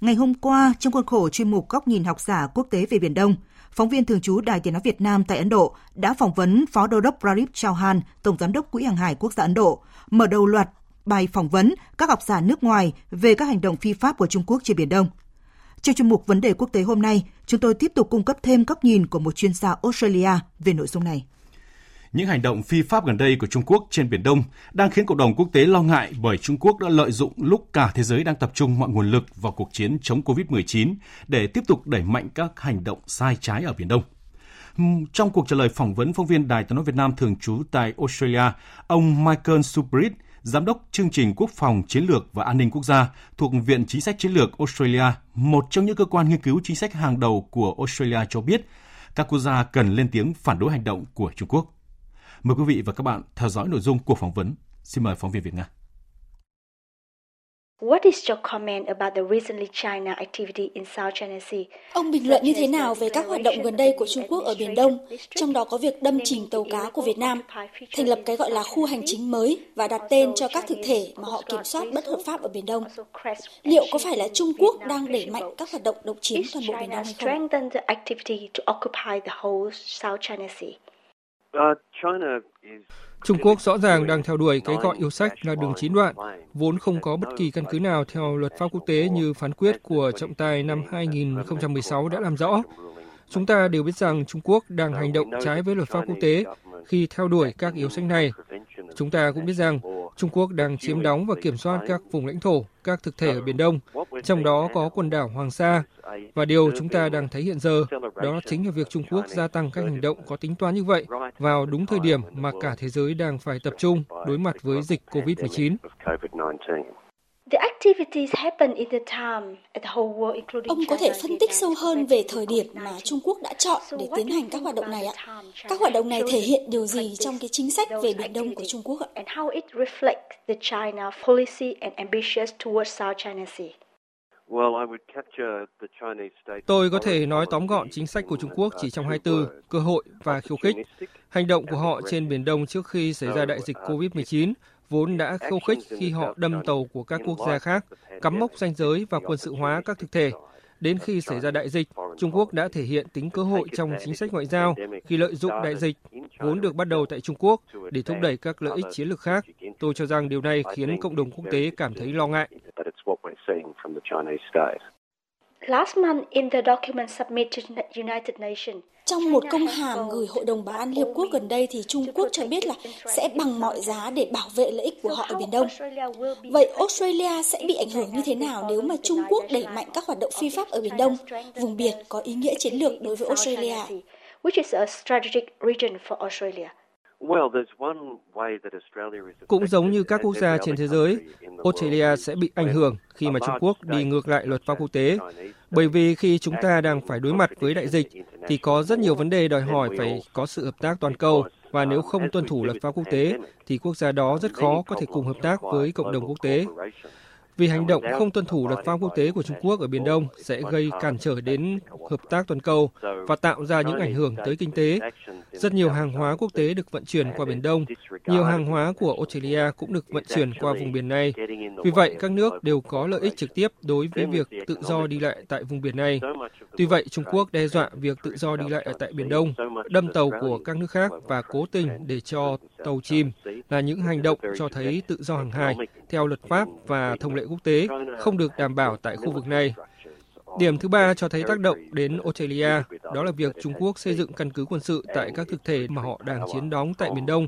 ngày hôm qua trong khuôn khổ chuyên mục Góc nhìn học giả quốc tế về Biển Đông, phóng viên thường trú Đài Tiếng nói Việt Nam tại Ấn Độ đã phỏng vấn Phó Đô đốc Pradip Chauhan, Tổng giám đốc Quỹ hàng hải quốc gia Ấn Độ, mở đầu loạt bài phỏng vấn các học giả nước ngoài về các hành động phi pháp của Trung Quốc trên Biển Đông. Trong chuyên mục Vấn đề quốc tế hôm nay, chúng tôi tiếp tục cung cấp thêm góc nhìn của một chuyên gia Australia về nội dung này. Những hành động phi pháp gần đây của Trung Quốc trên Biển Đông đang khiến cộng đồng quốc tế lo ngại bởi Trung Quốc đã lợi dụng lúc cả thế giới đang tập trung mọi nguồn lực vào cuộc chiến chống COVID-19 để tiếp tục đẩy mạnh các hành động sai trái ở Biển Đông. Trong cuộc trả lời phỏng vấn phóng viên Đài tiếng nói Việt Nam thường trú tại Australia, ông Michael Subrit, Giám đốc chương trình Quốc phòng Chiến lược và An ninh Quốc gia thuộc Viện Chính sách Chiến lược Australia, một trong những cơ quan nghiên cứu chính sách hàng đầu của Australia cho biết, các quốc gia cần lên tiếng phản đối hành động của Trung Quốc. Mời quý vị và các bạn theo dõi nội dung cuộc phỏng vấn. Xin mời phóng viên Việt Nga. What is your comment about the recently China activity in South China Sea? Ông bình luận như thế nào về các hoạt động gần đây của Trung Quốc ở Biển Đông, trong đó có việc đâm chìm tàu cá của Việt Nam, thành lập cái gọi là khu hành chính mới và đặt tên cho các thực thể mà họ kiểm soát bất hợp pháp ở Biển Đông. Liệu có phải là Trung Quốc đang đẩy mạnh các hoạt động độc chiếm toàn bộ Biển Đông hay không? Trung Quốc rõ ràng đang theo đuổi cái gọi yêu sách là đường chín đoạn, vốn không có bất kỳ căn cứ nào theo luật pháp quốc tế như phán quyết của trọng tài năm 2016 đã làm rõ. Chúng ta đều biết rằng Trung Quốc đang hành động trái với luật pháp quốc tế khi theo đuổi các yếu sách này. Chúng ta cũng biết rằng Trung Quốc đang chiếm đóng và kiểm soát các vùng lãnh thổ, các thực thể ở Biển Đông, trong đó có quần đảo Hoàng Sa. Và điều chúng ta đang thấy hiện giờ đó chính là việc Trung Quốc gia tăng các hành động có tính toán như vậy vào đúng thời điểm mà cả thế giới đang phải tập trung đối mặt với dịch COVID-19. Ông có thể phân tích sâu hơn về thời điểm mà Trung Quốc đã chọn để tiến hành các hoạt động này ạ? Các hoạt động này thể hiện điều gì trong cái chính sách về Biển Đông của Trung Quốc ạ? Tôi có thể nói tóm gọn chính sách của Trung Quốc chỉ trong hai từ, cơ hội và khiêu khích. Hành động của họ trên Biển Đông trước khi xảy ra đại dịch COVID-19 vốn đã khiêu khích khi họ đâm tàu của các quốc gia khác, cắm mốc danh giới và quân sự hóa các thực thể. Đến khi xảy ra đại dịch, Trung Quốc đã thể hiện tính cơ hội trong chính sách ngoại giao khi lợi dụng đại dịch vốn được bắt đầu tại Trung Quốc để thúc đẩy các lợi ích chiến lược khác. Tôi cho rằng điều này khiến cộng đồng quốc tế cảm thấy lo ngại. Last month in the document submitted to United Nations, trong một công hàm gửi Hội đồng Bảo an Liên Hợp Quốc gần đây thì Trung Quốc cho biết là sẽ bằng mọi giá để bảo vệ lợi ích của họ ở Biển Đông. Vậy Australia sẽ bị ảnh hưởng như thế nào nếu mà Trung Quốc đẩy mạnh các hoạt động phi pháp ở Biển Đông? Vùng biển có ý nghĩa chiến lược đối với Australia. Which is a strategic region for Australia. Cũng giống như các quốc gia trên thế giới, Australia sẽ bị ảnh hưởng khi mà Trung Quốc đi ngược lại luật pháp quốc tế. Bởi vì khi chúng ta đang phải đối mặt với đại dịch, thì có rất nhiều vấn đề đòi hỏi phải có sự hợp tác toàn cầu, và nếu không tuân thủ luật pháp quốc tế, thì quốc gia đó rất khó có thể cùng hợp tác với cộng đồng quốc tế vì hành động không tuân thủ luật pháp quốc tế của Trung Quốc ở Biển Đông sẽ gây cản trở đến hợp tác toàn cầu và tạo ra những ảnh hưởng tới kinh tế. Rất nhiều hàng hóa quốc tế được vận chuyển qua Biển Đông, nhiều hàng hóa của Australia cũng được vận chuyển qua vùng biển này. Vì vậy, các nước đều có lợi ích trực tiếp đối với việc tự do đi lại tại vùng biển này. Tuy vậy, Trung Quốc đe dọa việc tự do đi lại ở tại Biển Đông, đâm tàu của các nước khác và cố tình để cho tàu chìm là những hành động cho thấy tự do hàng hải theo luật pháp và thông lệ quốc tế không được đảm bảo tại khu vực này. Điểm thứ ba cho thấy tác động đến Australia, đó là việc Trung Quốc xây dựng căn cứ quân sự tại các thực thể mà họ đang chiến đóng tại Biển Đông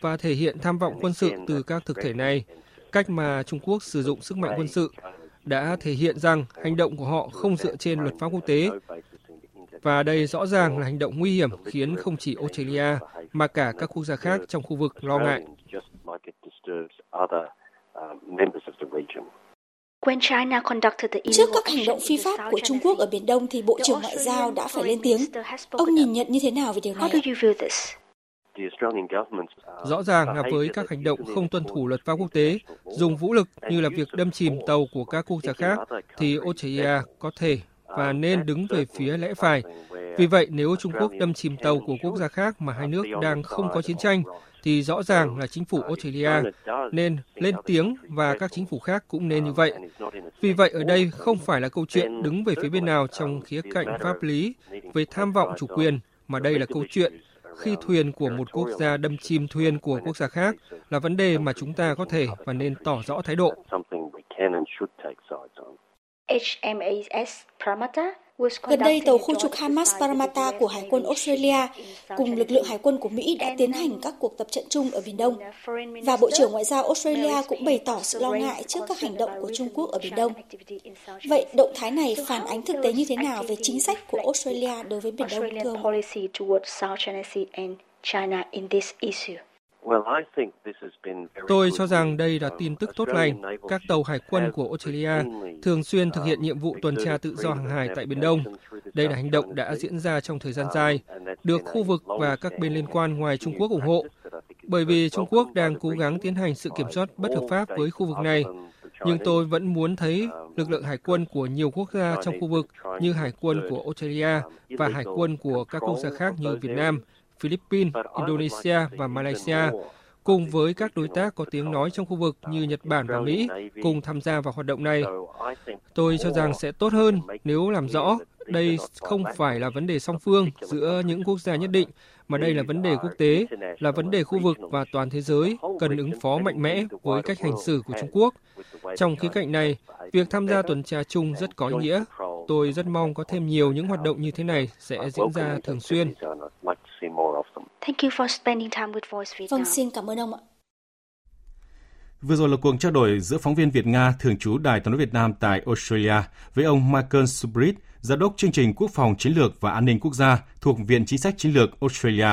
và thể hiện tham vọng quân sự từ các thực thể này. Cách mà Trung Quốc sử dụng sức mạnh quân sự đã thể hiện rằng hành động của họ không dựa trên luật pháp quốc tế. Và đây rõ ràng là hành động nguy hiểm khiến không chỉ Australia mà cả các quốc gia khác trong khu vực lo ngại. Trước các hành động phi pháp của Trung Quốc ở Biển Đông thì Bộ trưởng Ngoại giao đã phải lên tiếng. Ông nhìn nhận như thế nào về điều này? Rõ ràng là với các hành động không tuân thủ luật pháp quốc tế, dùng vũ lực như là việc đâm chìm tàu của các quốc gia khác, thì Australia có thể và nên đứng về phía lẽ phải. Vì vậy, nếu Trung Quốc đâm chìm tàu của quốc gia khác mà hai nước đang không có chiến tranh, thì rõ ràng là chính phủ Australia nên lên tiếng và các chính phủ khác cũng nên như vậy. Vì vậy, ở đây không phải là câu chuyện đứng về phía bên nào trong khía cạnh pháp lý về tham vọng chủ quyền, mà đây là câu chuyện khi thuyền của một quốc gia đâm chìm thuyền của quốc gia khác là vấn đề mà chúng ta có thể và nên tỏ rõ thái độ. HMAS Pramata Gần đây, tàu khu trục Hamas Parramatta của Hải quân Australia cùng lực lượng hải quân của Mỹ đã tiến hành các cuộc tập trận chung ở Biển Đông. Và Bộ trưởng Ngoại giao Australia cũng bày tỏ sự lo ngại trước các hành động của Trung Quốc ở Biển Đông. Vậy động thái này phản ánh thực tế như thế nào về chính sách của Australia đối với Biển Đông, thưa ông? Tôi cho rằng đây là tin tức tốt lành. Các tàu hải quân của Australia thường xuyên thực hiện nhiệm vụ tuần tra tự do hàng hải tại Biển Đông. Đây là hành động đã diễn ra trong thời gian dài, được khu vực và các bên liên quan ngoài Trung Quốc ủng hộ. Bởi vì Trung Quốc đang cố gắng tiến hành sự kiểm soát bất hợp pháp với khu vực này. Nhưng tôi vẫn muốn thấy lực lượng hải quân của nhiều quốc gia trong khu vực như hải quân của Australia và hải quân của các quốc gia khác như Việt Nam, Philippines, Indonesia và Malaysia, cùng với các đối tác có tiếng nói trong khu vực như Nhật Bản và Mỹ cùng tham gia vào hoạt động này. Tôi cho rằng sẽ tốt hơn nếu làm rõ đây không phải là vấn đề song phương giữa những quốc gia nhất định, mà đây là vấn đề quốc tế, là vấn đề khu vực và toàn thế giới cần ứng phó mạnh mẽ với cách hành xử của Trung Quốc. Trong khía cạnh này, việc tham gia tuần tra chung rất có ý nghĩa. Tôi rất mong có thêm nhiều những hoạt động như thế này sẽ diễn ra thường xuyên. Thank you for spending time with Voice Vietnam. Vâng, xin cảm ơn ông ạ. Vừa rồi là cuộc trao đổi giữa phóng viên Việt Nga thường trú Đài tiếng nói Việt Nam tại Australia với ông Michael Subrit, giám đốc chương trình Quốc phòng chiến lược và an ninh quốc gia thuộc Viện Chính sách Chiến lược Australia.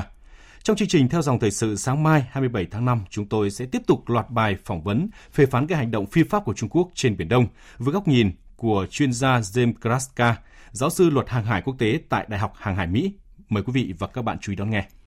Trong chương trình theo dòng thời sự sáng mai 27 tháng 5, chúng tôi sẽ tiếp tục loạt bài phỏng vấn phê phán cái hành động phi pháp của Trung Quốc trên Biển Đông với góc nhìn của chuyên gia James Kraska, giáo sư luật hàng hải quốc tế tại Đại học Hàng hải Mỹ. Mời quý vị và các bạn chú ý đón nghe.